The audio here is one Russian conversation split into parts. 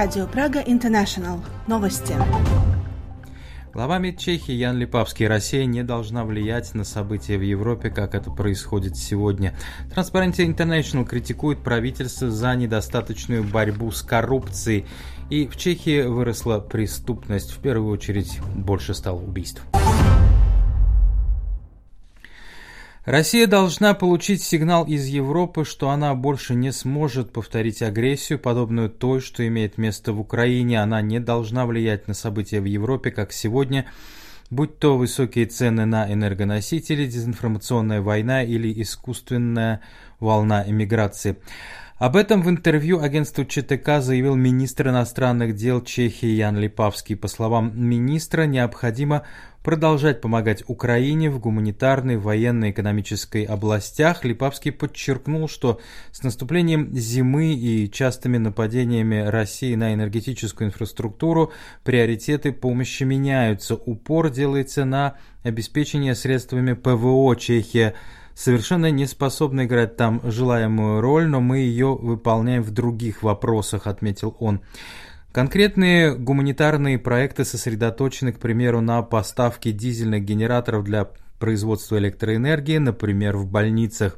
Радио Прага Интернешнл. Новости. Глава МИД Чехии Ян Липавский. Россия не должна влиять на события в Европе, как это происходит сегодня. Transparency International критикует правительство за недостаточную борьбу с коррупцией. И в Чехии выросла преступность. В первую очередь больше стало убийств. Россия должна получить сигнал из Европы, что она больше не сможет повторить агрессию, подобную той, что имеет место в Украине. Она не должна влиять на события в Европе, как сегодня, будь то высокие цены на энергоносители, дезинформационная война или искусственная волна эмиграции. Об этом в интервью агентству ЧТК заявил министр иностранных дел Чехии Ян Липавский. По словам министра, необходимо продолжать помогать Украине в гуманитарной, военной, экономической областях. Липавский подчеркнул, что с наступлением зимы и частыми нападениями России на энергетическую инфраструктуру приоритеты помощи меняются. Упор делается на обеспечение средствами ПВО. Чехия совершенно не способна играть там желаемую роль, но мы ее выполняем в других вопросах, отметил он. Конкретные гуманитарные проекты сосредоточены, к примеру, на поставке дизельных генераторов для производства электроэнергии, например, в больницах.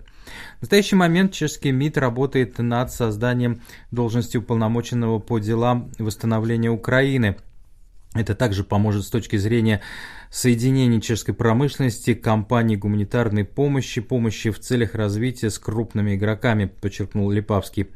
В настоящий момент чешский МИД работает над созданием должности уполномоченного по делам восстановления Украины. Это также поможет с точки зрения соединение чешской промышленности, компаний гуманитарной помощи, помощи в целях развития с крупными игроками, подчеркнул Липавский.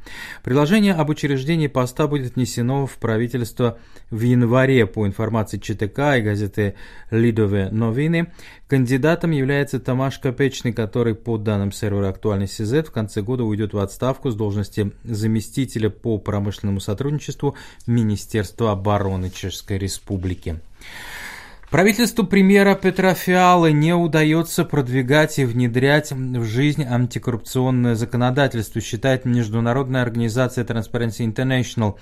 Предложение об учреждении поста будет внесено в правительство в январе по информации ЧТК и газеты «Лидове новины». Кандидатом является Тамаш Копечный, который, по данным сервера «Актуальный СИЗ», в конце года уйдет в отставку с должности заместителя по промышленному сотрудничеству Министерства обороны Чешской Республики. Правительству премьера Петра Фиалы не удается продвигать и внедрять в жизнь антикоррупционное законодательство, считает международная организация Transparency International,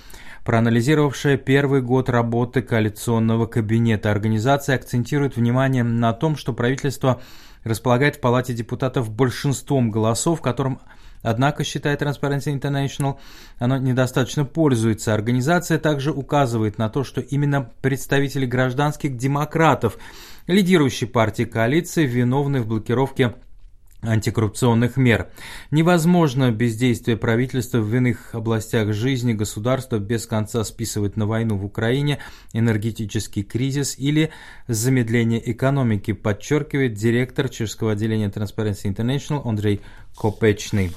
проанализировавшая первый год работы коалиционного кабинета. Организация акцентирует внимание на том, что правительство располагает в Палате депутатов большинством голосов, которым Однако, считает Transparency International, оно недостаточно пользуется. Организация также указывает на то, что именно представители гражданских демократов, лидирующей партии коалиции, виновны в блокировке антикоррупционных мер. Невозможно бездействие правительства в иных областях жизни государства без конца списывать на войну в Украине, энергетический кризис или замедление экономики, подчеркивает директор чешского отделения Transparency International Андрей Копечный.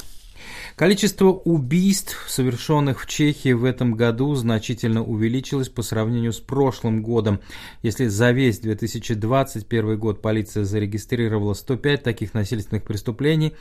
Количество убийств, совершенных в Чехии в этом году, значительно увеличилось по сравнению с прошлым годом. Если за весь 2021 год полиция зарегистрировала 105 таких насильственных преступлений,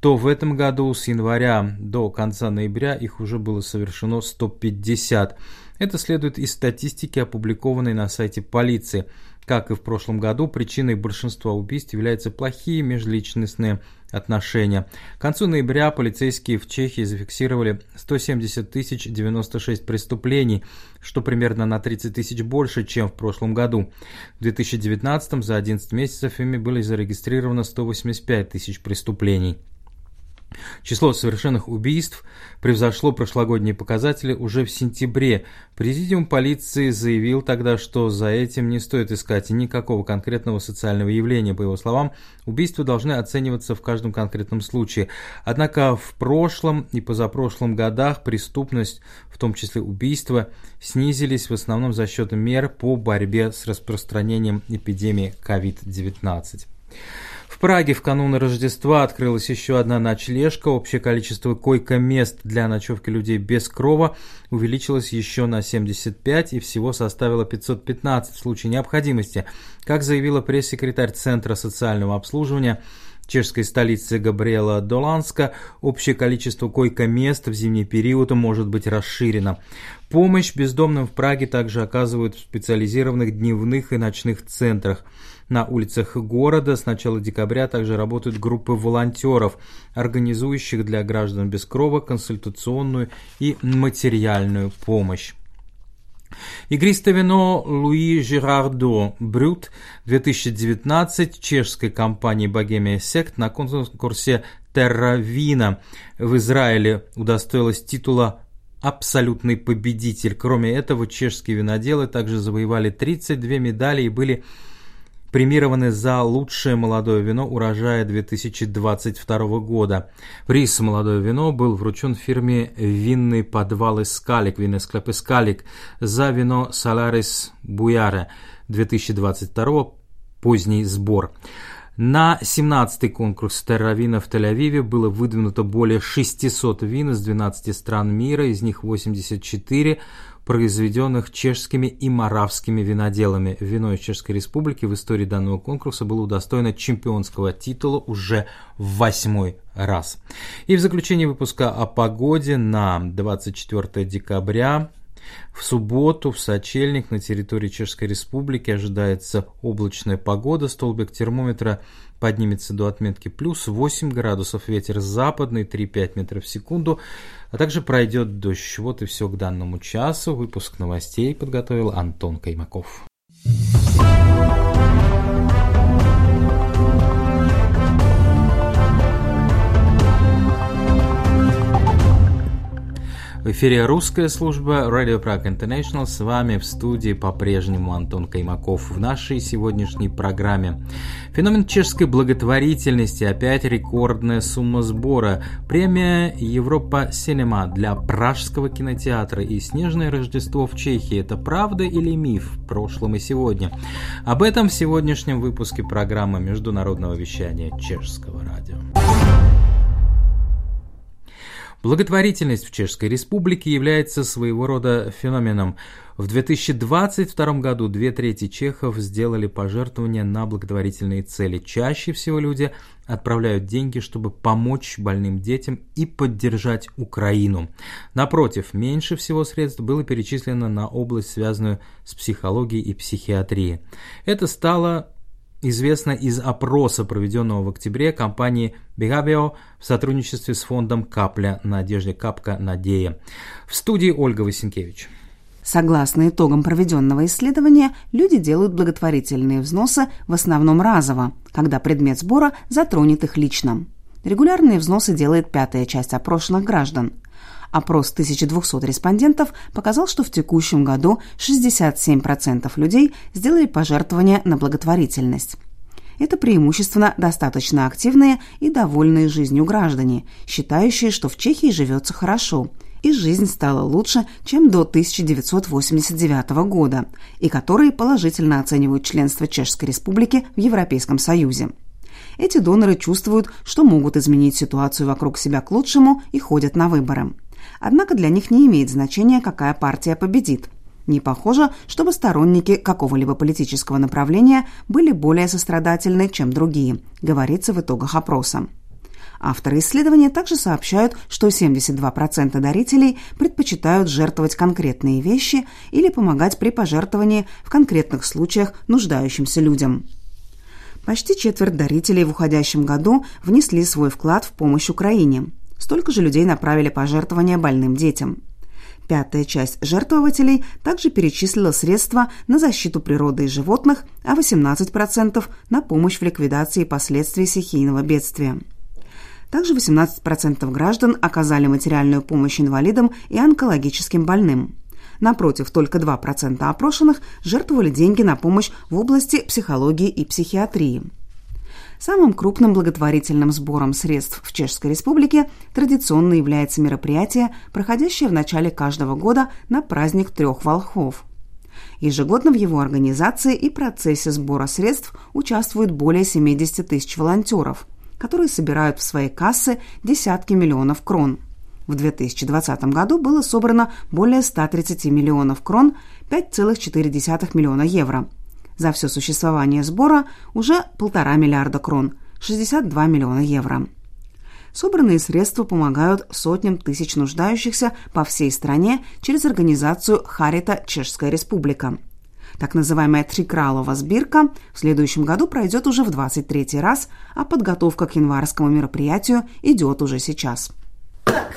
то в этом году с января до конца ноября их уже было совершено 150. Это следует из статистики, опубликованной на сайте полиции. Как и в прошлом году, причиной большинства убийств являются плохие межличностные. К концу ноября полицейские в Чехии зафиксировали 170 тысяч 96 преступлений, что примерно на 30 тысяч больше, чем в прошлом году. В 2019 за 11 месяцев ими были зарегистрировано 185 тысяч преступлений. Число совершенных убийств превзошло прошлогодние показатели уже в сентябре. Президиум полиции заявил тогда, что за этим не стоит искать никакого конкретного социального явления. По его словам, убийства должны оцениваться в каждом конкретном случае. Однако в прошлом и позапрошлом годах преступность, в том числе убийства, снизились в основном за счет мер по борьбе с распространением эпидемии COVID-19. В Праге в канун Рождества открылась еще одна ночлежка. Общее количество койко-мест для ночевки людей без крова увеличилось еще на 75 и всего составило 515 в случае необходимости. Как заявила пресс-секретарь Центра социального обслуживания, чешской столицы Габриэла Доланска, общее количество койко-мест в зимний период может быть расширено. Помощь бездомным в Праге также оказывают в специализированных дневных и ночных центрах. На улицах города с начала декабря также работают группы волонтеров, организующих для граждан без крова консультационную и материальную помощь. Игристое вино Луи Жерардо Брют 2019 чешской компании Богемия Сект на конкурсе Терра Вина в Израиле удостоилась титула абсолютный победитель. Кроме этого, чешские виноделы также завоевали 32 медали и были премированы за лучшее молодое вино урожая 2022 года. Приз «Молодое вино» был вручен фирме «Винный подвал Искалик», «Винесклеп Искалик» за вино «Соларис Буяре» 2022 поздний сбор. На 17-й конкурс терровина в Тель-Авиве было выдвинуто более 600 вин из 12 стран мира, из них 84 произведенных чешскими и маравскими виноделами. Вино из Чешской Республики в истории данного конкурса было удостоено чемпионского титула уже в восьмой раз. И в заключение выпуска о погоде на 24 декабря в субботу, в сочельник на территории Чешской Республики ожидается облачная погода. Столбик термометра поднимется до отметки плюс 8 градусов, ветер западный 3-5 метров в секунду, а также пройдет дождь. Вот и все к данному часу. Выпуск новостей подготовил Антон Каймаков. В эфире русская служба Radio Prague International. С вами в студии по-прежнему Антон Каймаков. В нашей сегодняшней программе феномен чешской благотворительности. Опять рекордная сумма сбора. Премия Европа Синема для Пражского кинотеатра и Снежное Рождество в Чехии. Это правда или миф в прошлом и сегодня? Об этом в сегодняшнем выпуске программы Международного вещания Чешского радио. Благотворительность в Чешской Республике является своего рода феноменом. В 2022 году две трети чехов сделали пожертвования на благотворительные цели. Чаще всего люди отправляют деньги, чтобы помочь больным детям и поддержать Украину. Напротив, меньше всего средств было перечислено на область, связанную с психологией и психиатрией. Это стало известно из опроса, проведенного в октябре компанией Behavio в сотрудничестве с фондом «Капля Надежде Капка Надея». В студии Ольга Васенкевич. Согласно итогам проведенного исследования, люди делают благотворительные взносы в основном разово, когда предмет сбора затронет их лично. Регулярные взносы делает пятая часть опрошенных граждан. Опрос 1200 респондентов показал, что в текущем году 67% людей сделали пожертвования на благотворительность. Это преимущественно достаточно активные и довольные жизнью граждане, считающие, что в Чехии живется хорошо, и жизнь стала лучше, чем до 1989 года, и которые положительно оценивают членство Чешской Республики в Европейском Союзе. Эти доноры чувствуют, что могут изменить ситуацию вокруг себя к лучшему и ходят на выборы. Однако для них не имеет значения, какая партия победит. Не похоже, чтобы сторонники какого-либо политического направления были более сострадательны, чем другие, говорится в итогах опроса. Авторы исследования также сообщают, что 72% дарителей предпочитают жертвовать конкретные вещи или помогать при пожертвовании в конкретных случаях нуждающимся людям. Почти четверть дарителей в уходящем году внесли свой вклад в помощь Украине – Столько же людей направили пожертвования больным детям. Пятая часть жертвователей также перечислила средства на защиту природы и животных, а 18% на помощь в ликвидации последствий стихийного бедствия. Также 18% граждан оказали материальную помощь инвалидам и онкологическим больным. Напротив, только 2% опрошенных жертвовали деньги на помощь в области психологии и психиатрии. Самым крупным благотворительным сбором средств в Чешской Республике традиционно является мероприятие, проходящее в начале каждого года на праздник трех волхов. Ежегодно в его организации и процессе сбора средств участвуют более 70 тысяч волонтеров, которые собирают в свои кассы десятки миллионов крон. В 2020 году было собрано более 130 миллионов крон, 5,4 миллиона евро – за все существование сбора уже полтора миллиарда крон, 62 миллиона евро. Собранные средства помогают сотням тысяч нуждающихся по всей стране через организацию «Харита Чешская Республика». Так называемая Трикралова сбирка в следующем году пройдет уже в 23 раз, а подготовка к январскому мероприятию идет уже сейчас. Так,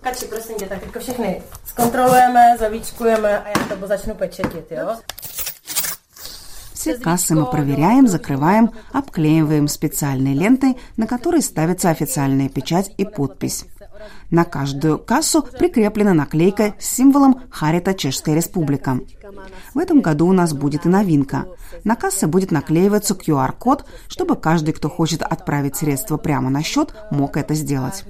Kači, prosím tě, tak jako všechny zkontrolujeme, zavíčkujeme a já to začnu pečetit, jo? Все кассы мы проверяем, закрываем, обклеиваем специальной лентой, на которой ставится официальная печать и подпись. На каждую кассу прикреплена наклейка с символом Харита Чешская Республика. В этом году у нас будет и новинка. На кассе будет наклеиваться QR-код, чтобы каждый, кто хочет отправить средства прямо на счет, мог это сделать.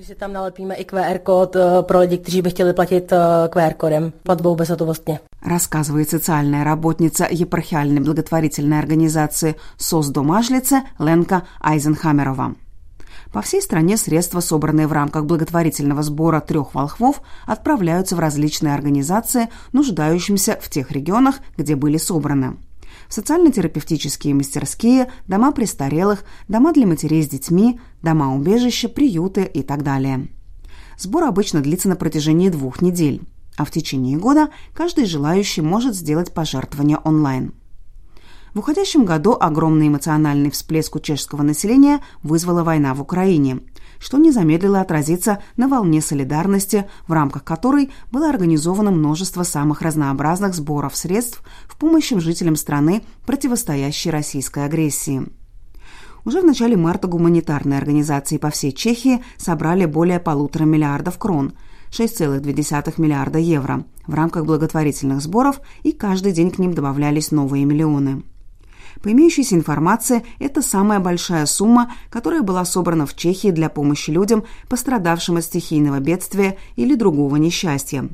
Platbou bezhotovostně. Рассказывает социальная работница епархиальной благотворительной организации «СОС Домажлице» Ленка Айзенхамерова. По всей стране средства, собранные в рамках благотворительного сбора трех волхвов, отправляются в различные организации, нуждающимся в тех регионах, где были собраны. В социально-терапевтические мастерские, дома престарелых, дома для матерей с детьми, дома убежища, приюты и так далее. Сбор обычно длится на протяжении двух недель, а в течение года каждый желающий может сделать пожертвование онлайн. В уходящем году огромный эмоциональный всплеск у чешского населения вызвала война в Украине, что не замедлило отразиться на волне солидарности, в рамках которой было организовано множество самых разнообразных сборов средств в помощь жителям страны, противостоящей российской агрессии. Уже в начале марта гуманитарные организации по всей Чехии собрали более полутора миллиардов крон – 6,2 миллиарда евро в рамках благотворительных сборов, и каждый день к ним добавлялись новые миллионы. По имеющейся информации, это самая большая сумма, которая была собрана в Чехии для помощи людям, пострадавшим от стихийного бедствия или другого несчастья.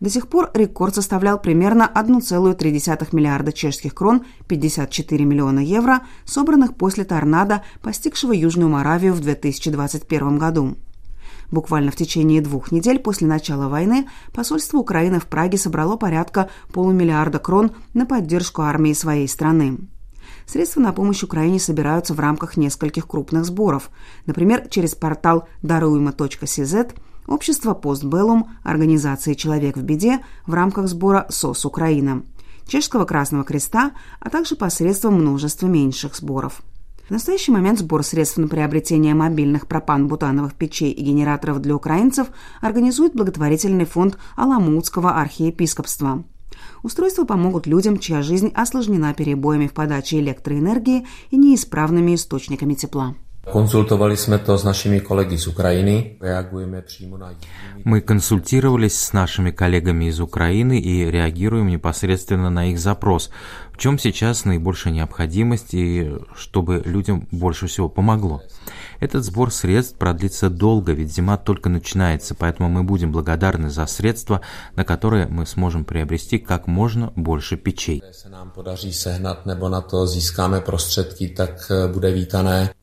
До сих пор рекорд составлял примерно 1,3 миллиарда чешских крон, 54 миллиона евро, собранных после торнадо, постигшего Южную Моравию в 2021 году. Буквально в течение двух недель после начала войны посольство Украины в Праге собрало порядка полумиллиарда крон на поддержку армии своей страны. Средства на помощь Украине собираются в рамках нескольких крупных сборов, например, через портал даруемо.cz, общество «Постбеллум», организации «Человек в беде» в рамках сбора «СОС Украина», Чешского Красного Креста, а также посредством множества меньших сборов. В настоящий момент сбор средств на приобретение мобильных пропан-бутановых печей и генераторов для украинцев организует благотворительный фонд Аламутского архиепископства – Устройства помогут людям, чья жизнь осложнена перебоями в подаче электроэнергии и неисправными источниками тепла. Našimi kolegy z Ukrajiny. Reagujeme přímo na Мы консультировались с нашими коллегами из Украины и реагируем непосредственно на их запрос. В чем сейчас наибольшая необходимость и чтобы людям больше всего помогло? Этот сбор средств продлится долго, ведь зима только начинается, поэтому мы будем благодарны за средства, на которые мы сможем приобрести как можно больше печей.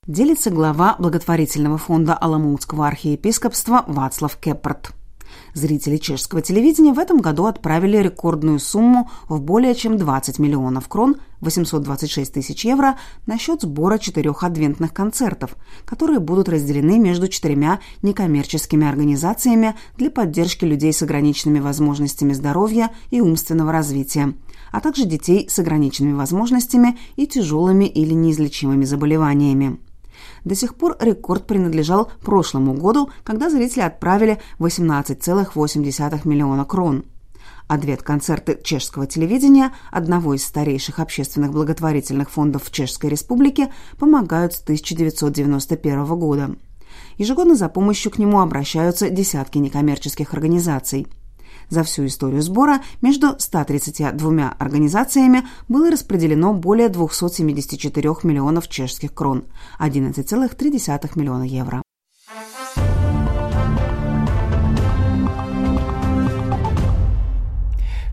Делится глава благотворительного фонда Аламутского архиепископства Вацлав Кеппарт. Зрители чешского телевидения в этом году отправили рекордную сумму в более чем 20 миллионов крон, 826 тысяч евро, на счет сбора четырех адвентных концертов, которые будут разделены между четырьмя некоммерческими организациями для поддержки людей с ограниченными возможностями здоровья и умственного развития, а также детей с ограниченными возможностями и тяжелыми или неизлечимыми заболеваниями. До сих пор рекорд принадлежал прошлому году, когда зрители отправили 18,8 миллиона крон. Ответ-концерты чешского телевидения, одного из старейших общественных благотворительных фондов в Чешской Республике, помогают с 1991 года. Ежегодно за помощью к нему обращаются десятки некоммерческих организаций. За всю историю сбора между 132 организациями было распределено более 274 миллионов чешских крон, 11,3 миллиона евро.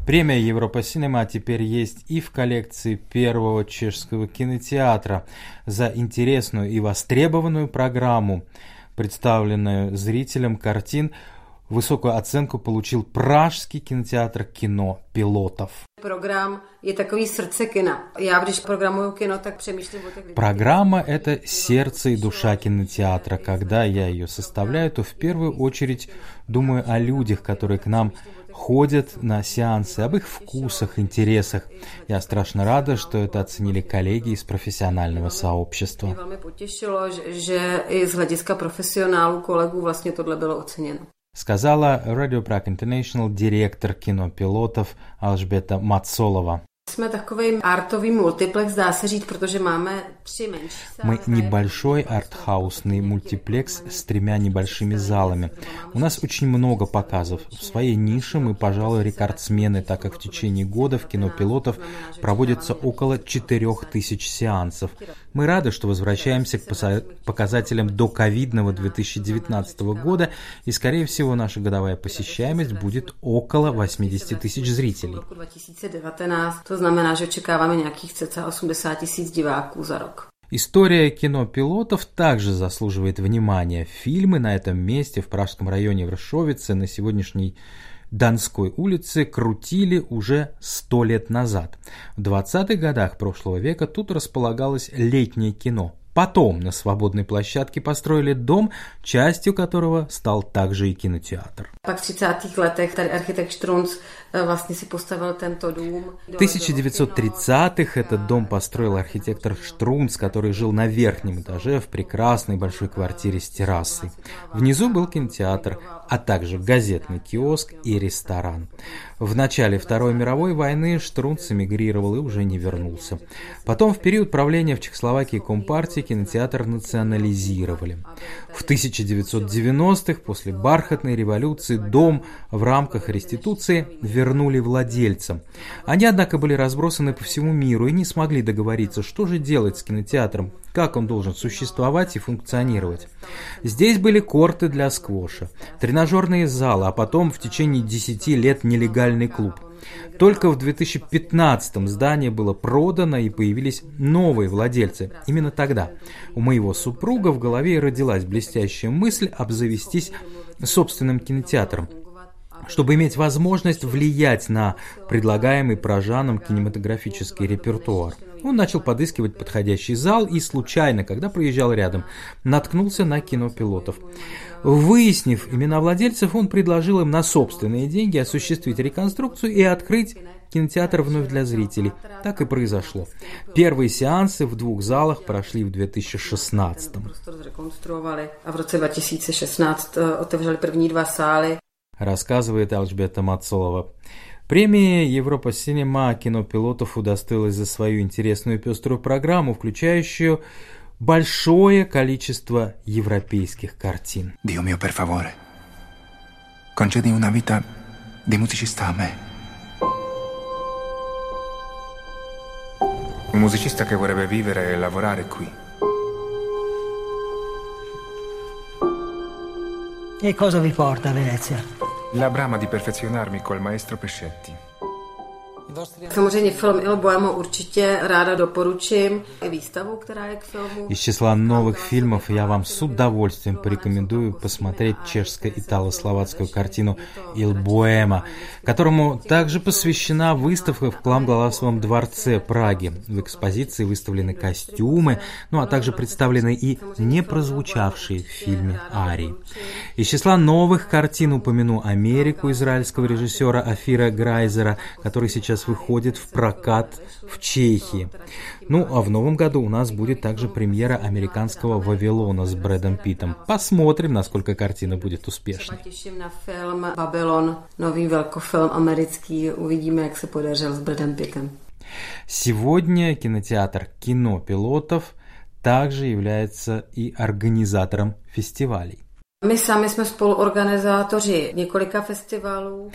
Премия Европа Синема теперь есть и в коллекции первого чешского кинотеатра за интересную и востребованную программу, представленную зрителям картин Высокую оценку получил Пражский кинотеатр кино пилотов. Программ так Программа – это сердце и душа кинотеатра. Когда я ее составляю, то в первую очередь думаю о людях, которые к нам ходят на сеансы, об их вкусах, интересах. Я страшно рада, что это оценили коллеги из профессионального сообщества. Velmi potěšilo, že, že i z hlediska profesionálů kolegů сказала Radio Prague International директор кинопилотов Алжбета Мацолова. Jsme takový artový multiplex, dá se říct, protože máme tři menší Мы небольшой артхаусный мультиплекс с тремя небольшими залами. У нас очень много показов. В своей нише мы, пожалуй, рекордсмены, так как в течение года в кино пилотов проводится около 4000 сеансов. Мы рады, что возвращаемся к показателям до ковидного 2019 года, и, скорее всего, наша годовая посещаемость будет около 80 тысяч зрителей. 2019, to znamená, že očekáváme nějakých cca 80 tisíc diváků za rok. История кино пилотов также заслуживает внимания. Фильмы на этом месте в Пражском районе Вршовице на сегодняшней Донской улице крутили уже сто лет назад. В 20-х годах прошлого века тут располагалось летнее кино. Потом на свободной площадке построили дом, частью которого стал также и кинотеатр. Pak v 30. letech tady architekt Štrunc vlastně si postavil tento dům. В 1930-х этот дом построил архитектор Штрунц, который жил на верхнем этаже в прекрасной большой квартире с террасой. Внизу был кинотеатр, а также газетный киоск и ресторан. В начале Второй мировой войны Штрунц эмигрировал и уже не вернулся. Потом в период правления в Чехословакии Компартии кинотеатр национализировали. В 1990-х, после бархатной революции, дом в рамках реституции вернули владельцам. Они, однако, были разбросаны по всему миру и не смогли договориться, что же делать с кинотеатром, как он должен существовать и функционировать. Здесь были корты для сквоша, тренажерные залы, а потом в течение 10 лет нелегальный клуб. Только в 2015 здание было продано и появились новые владельцы. Именно тогда у моего супруга в голове родилась блестящая мысль обзавестись собственным кинотеатром чтобы иметь возможность влиять на предлагаемый прожанам кинематографический репертуар. Он начал подыскивать подходящий зал и случайно, когда проезжал рядом, наткнулся на кинопилотов. Выяснив имена владельцев, он предложил им на собственные деньги осуществить реконструкцию и открыть кинотеатр вновь для зрителей. Так и произошло. Первые сеансы в двух залах прошли в 2016. A v roce 2016 otevřeli první dva sály. Рассказывает Алжбета Мацолова. Премия Европа Синема кинопилотов удостоилась за свою интересную пеструю программу, включающую большое количество европейских картин. Dio mio, per favore, concedi una vita di musicista a me. Un musicista che vorrebbe vivere e lavorare qui. E cosa vi porta a Venezia? La brama di perfezionarmi col maestro Pescetti. Samozřejmě film Il Boemo určitě ráda doporučím. I výstavu, která je k filmu. Из числа новых фильмов я вам с удовольствием порекомендую посмотреть чешско-итало-словацкую картину «Il Boema», которому также посвящена выставка в Кламгласовом дворце Праги. В экспозиции выставлены костюмы, ну а также представлены и не прозвучавшие в фильме арии. Из числа новых картин упомяну «Америку» израильского режиссера Афира Грайзера, который сейчас выходит в прокат в Чехии. Ну, а в новом году у нас будет также премьера американского «Вавилона» с Брэдом Питтом. Посмотрим, насколько картина будет успешной. Сегодня кинотеатр «Кино пилотов» также является и организатором фестивалей. My sami jsme spoluorganizátoři několika festivalů.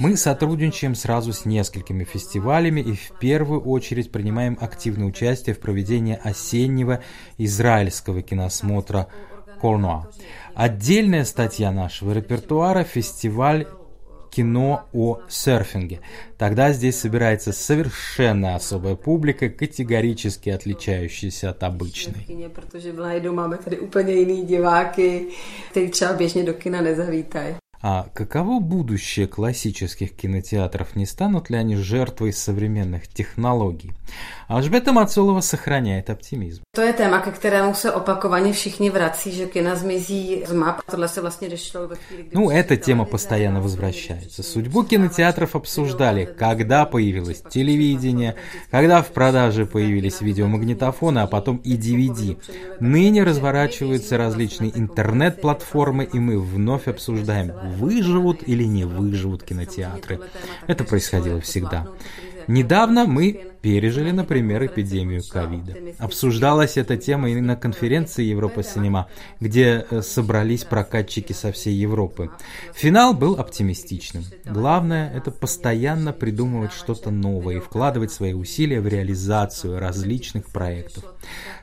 Мы сотрудничаем сразу с несколькими фестивалями и в первую очередь принимаем активное участие в проведении осеннего израильского киносмотра Колнуа. Отдельная статья нашего репертуара – фестиваль кино о серфинге. Тогда здесь собирается совершенно особая публика, категорически отличающаяся от обычной. Protože v Lajdu máme tady úplně jiný diváky, kteří třeba běžně do kina nezavítají. А каково будущее классических кинотеатров? Не станут ли они жертвой современных технологий? Алжбета Мацолова сохраняет оптимизм. To je téma, ke kterému se opakovaně všichni vrací, že kina zmizí z map. Tohle se vlastně došlo ve chvíli, kdy Ну, эта тема постоянно возвращается. Судьбу кинотеатров обсуждали, когда появилось телевидение, когда в продаже появились видеомагнитофоны, а потом и DVD. Ныне разворачиваются различные интернет-платформы, и мы вновь обсуждаем, выживут или не выживут кинотеатры. Это происходило всегда. Недавно мы пережили, например, эпидемию ковида. Обсуждалась эта тема и на конференции Европа Синема, где э, собрались прокатчики со всей Европы. Финал был оптимистичным. Главное – это постоянно придумывать что-то новое и вкладывать свои усилия в реализацию различных проектов.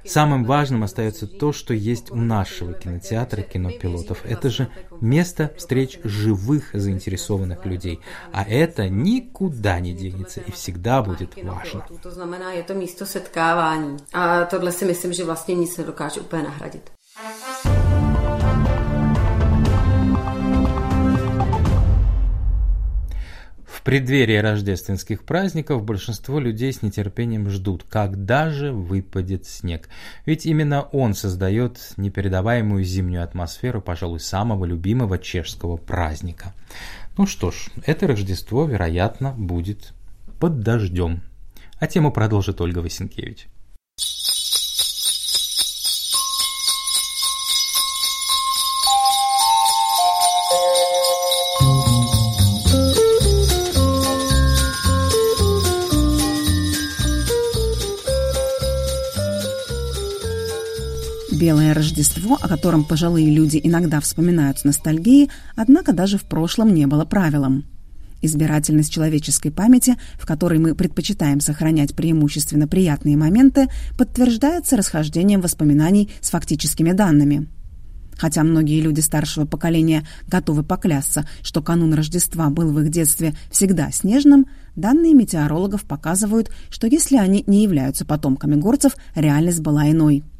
Самым важным остается то, что есть у нашего кинотеатра кинопилотов. Это же место встреч живых заинтересованных людей. А это никуда не денется и всегда будет важно. To znamená, je to místo setkávání. A tohle si myslím, že vlastně nic nedokáže úplně nahradit. В преддверии рождественских праздников большинство людей с нетерпением ждут, когда же выпадет снег. Ведь именно он создает непередаваемую зимнюю атмосферу, пожалуй, самого любимого чешского праздника. Ну что ж, это Рождество, вероятно, будет под дождем. А тему продолжит Ольга Васенкевич. Белое Рождество, о котором пожилые люди иногда вспоминают с ностальгией, однако даже в прошлом не было правилом. Избирательность человеческой памяти, в которой мы предпочитаем сохранять преимущественно приятные моменты, подтверждается расхождением воспоминаний с фактическими данными. Хотя многие люди старшего поколения готовы поклясться, что канун Рождества был в их детстве всегда снежным, данные метеорологов показывают, что если они не являются потомками горцев, реальность была иной –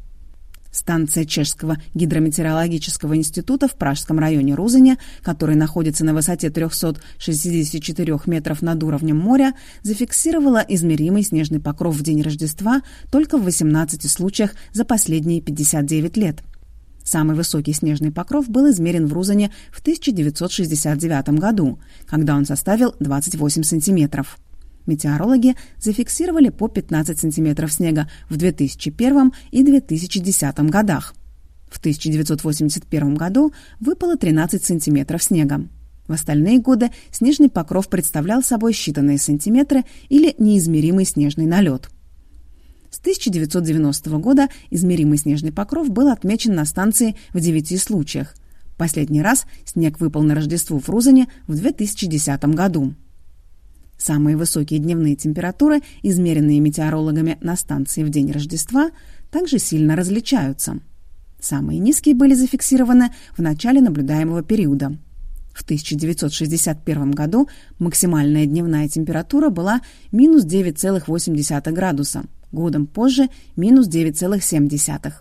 Станция Чешского гидрометеорологического института в Пражском районе Рузаня, который находится на высоте 364 метров над уровнем моря, зафиксировала измеримый снежный покров в день Рождества только в 18 случаях за последние 59 лет. Самый высокий снежный покров был измерен в Рузане в 1969 году, когда он составил 28 сантиметров. Метеорологи зафиксировали по 15 сантиметров снега в 2001 и 2010 годах. В 1981 году выпало 13 сантиметров снега. В остальные годы снежный покров представлял собой считанные сантиметры или неизмеримый снежный налет. С 1990 года измеримый снежный покров был отмечен на станции в 9 случаях. Последний раз снег выпал на Рождество в Рузане в 2010 году. Самые высокие дневные температуры, измеренные метеорологами на станции в день Рождества, также сильно различаются. Самые низкие были зафиксированы в начале наблюдаемого периода. В 1961 году максимальная дневная температура была минус 9,8 градуса, годом позже – минус 9,7.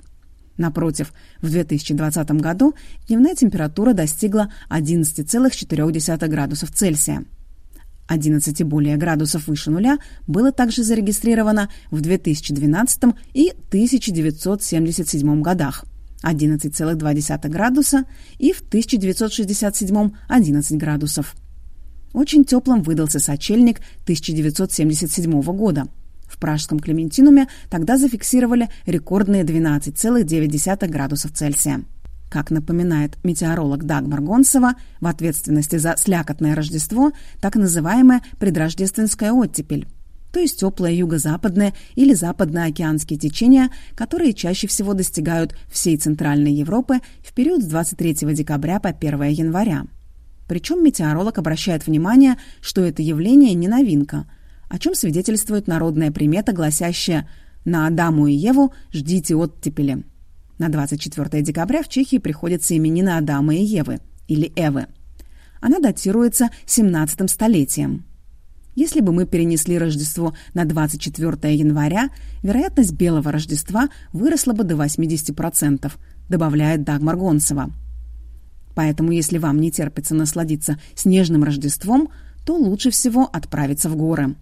Напротив, в 2020 году дневная температура достигла 11,4 градусов Цельсия – 11 и более градусов выше нуля было также зарегистрировано в 2012 и 1977 годах, 11,2 градуса и в 1967 11 градусов. Очень теплым выдался сочельник 1977 года. В пражском Клементинуме тогда зафиксировали рекордные 12,9 градусов Цельсия. Как напоминает метеоролог Дагмар Гонсова, в ответственности за слякотное Рождество так называемая предрождественская оттепель, то есть теплое юго-западное или западноокеанские течения, которые чаще всего достигают всей Центральной Европы в период с 23 декабря по 1 января. Причем метеоролог обращает внимание, что это явление не новинка, о чем свидетельствует народная примета, гласящая «На Адаму и Еву ждите оттепели». На 24 декабря в Чехии приходится именина Адама и Евы, или Эвы. Она датируется 17 столетием. Если бы мы перенесли Рождество на 24 января, вероятность белого Рождества выросла бы до 80%, добавляет Дагмар Гонцева. Поэтому, если вам не терпится насладиться снежным Рождеством, то лучше всего отправиться в горы.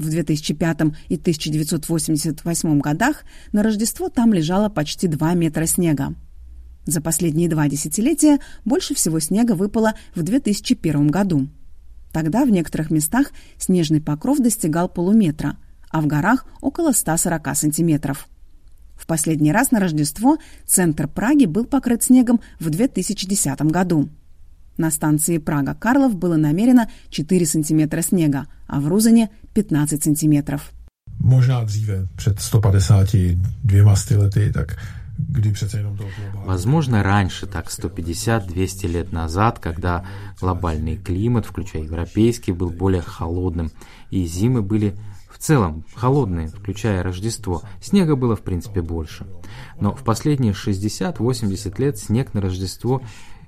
В 2005 и 1988 годах на Рождество там лежало почти 2 метра снега. За последние два десятилетия больше всего снега выпало в 2001 году. Тогда в некоторых местах снежный покров достигал полуметра, а в горах около 140 сантиметров. В последний раз на Рождество центр Праги был покрыт снегом в 2010 году. На станции Прага-Карлов было намерено 4 сантиметра снега, а в Рузане 15 сантиметров. Možná dříve, před 152 lety, tak Возможно, раньше, так 150-200 лет назад, когда глобальный климат, включая европейский, был более холодным, и зимы были в целом холодные, включая Рождество, снега было в принципе больше. Но в последние 60-80 лет снег на Рождество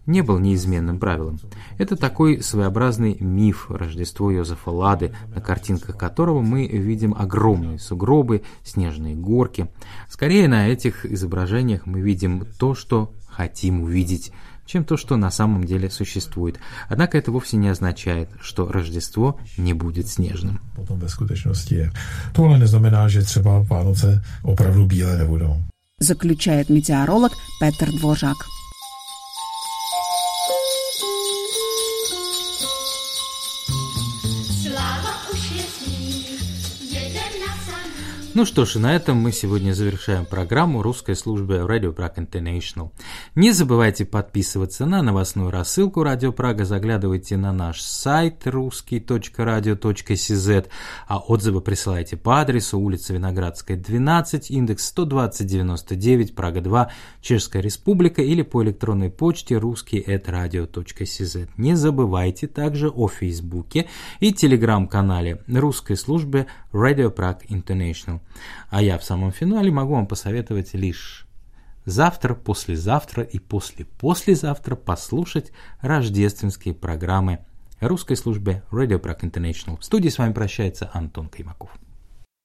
не был неизменным правилом. Это такой своеобразный миф Рождество Йозефа Лады, на картинках которого мы видим огромные сугробы, снежные горки. Скорее на этих изображениях мы видим то, что хотим увидеть, чем то, что на самом деле существует. Однако это вовсе не означает, что Рождество не будет снежным. Потом ve skutečnosti je. Ну что ж, и на этом мы сегодня завершаем программу русской службы Radio Prague International. Не забывайте подписываться на новостную рассылку Радио Прага, заглядывайте на наш сайт русский.радио.cz, а отзывы присылайте по адресу улица Виноградская, 12, индекс 12099, Прага 2, Чешская Республика или по электронной почте русский.radio.cz. Не забывайте также о Фейсбуке и Телеграм-канале русской службы Radio Prague International. А я в самом финале могу вам посоветовать лишь завтра, послезавтра и после-послезавтра послушать рождественские программы русской службы Radio Prague International. В студии с вами прощается Антон Каймаков.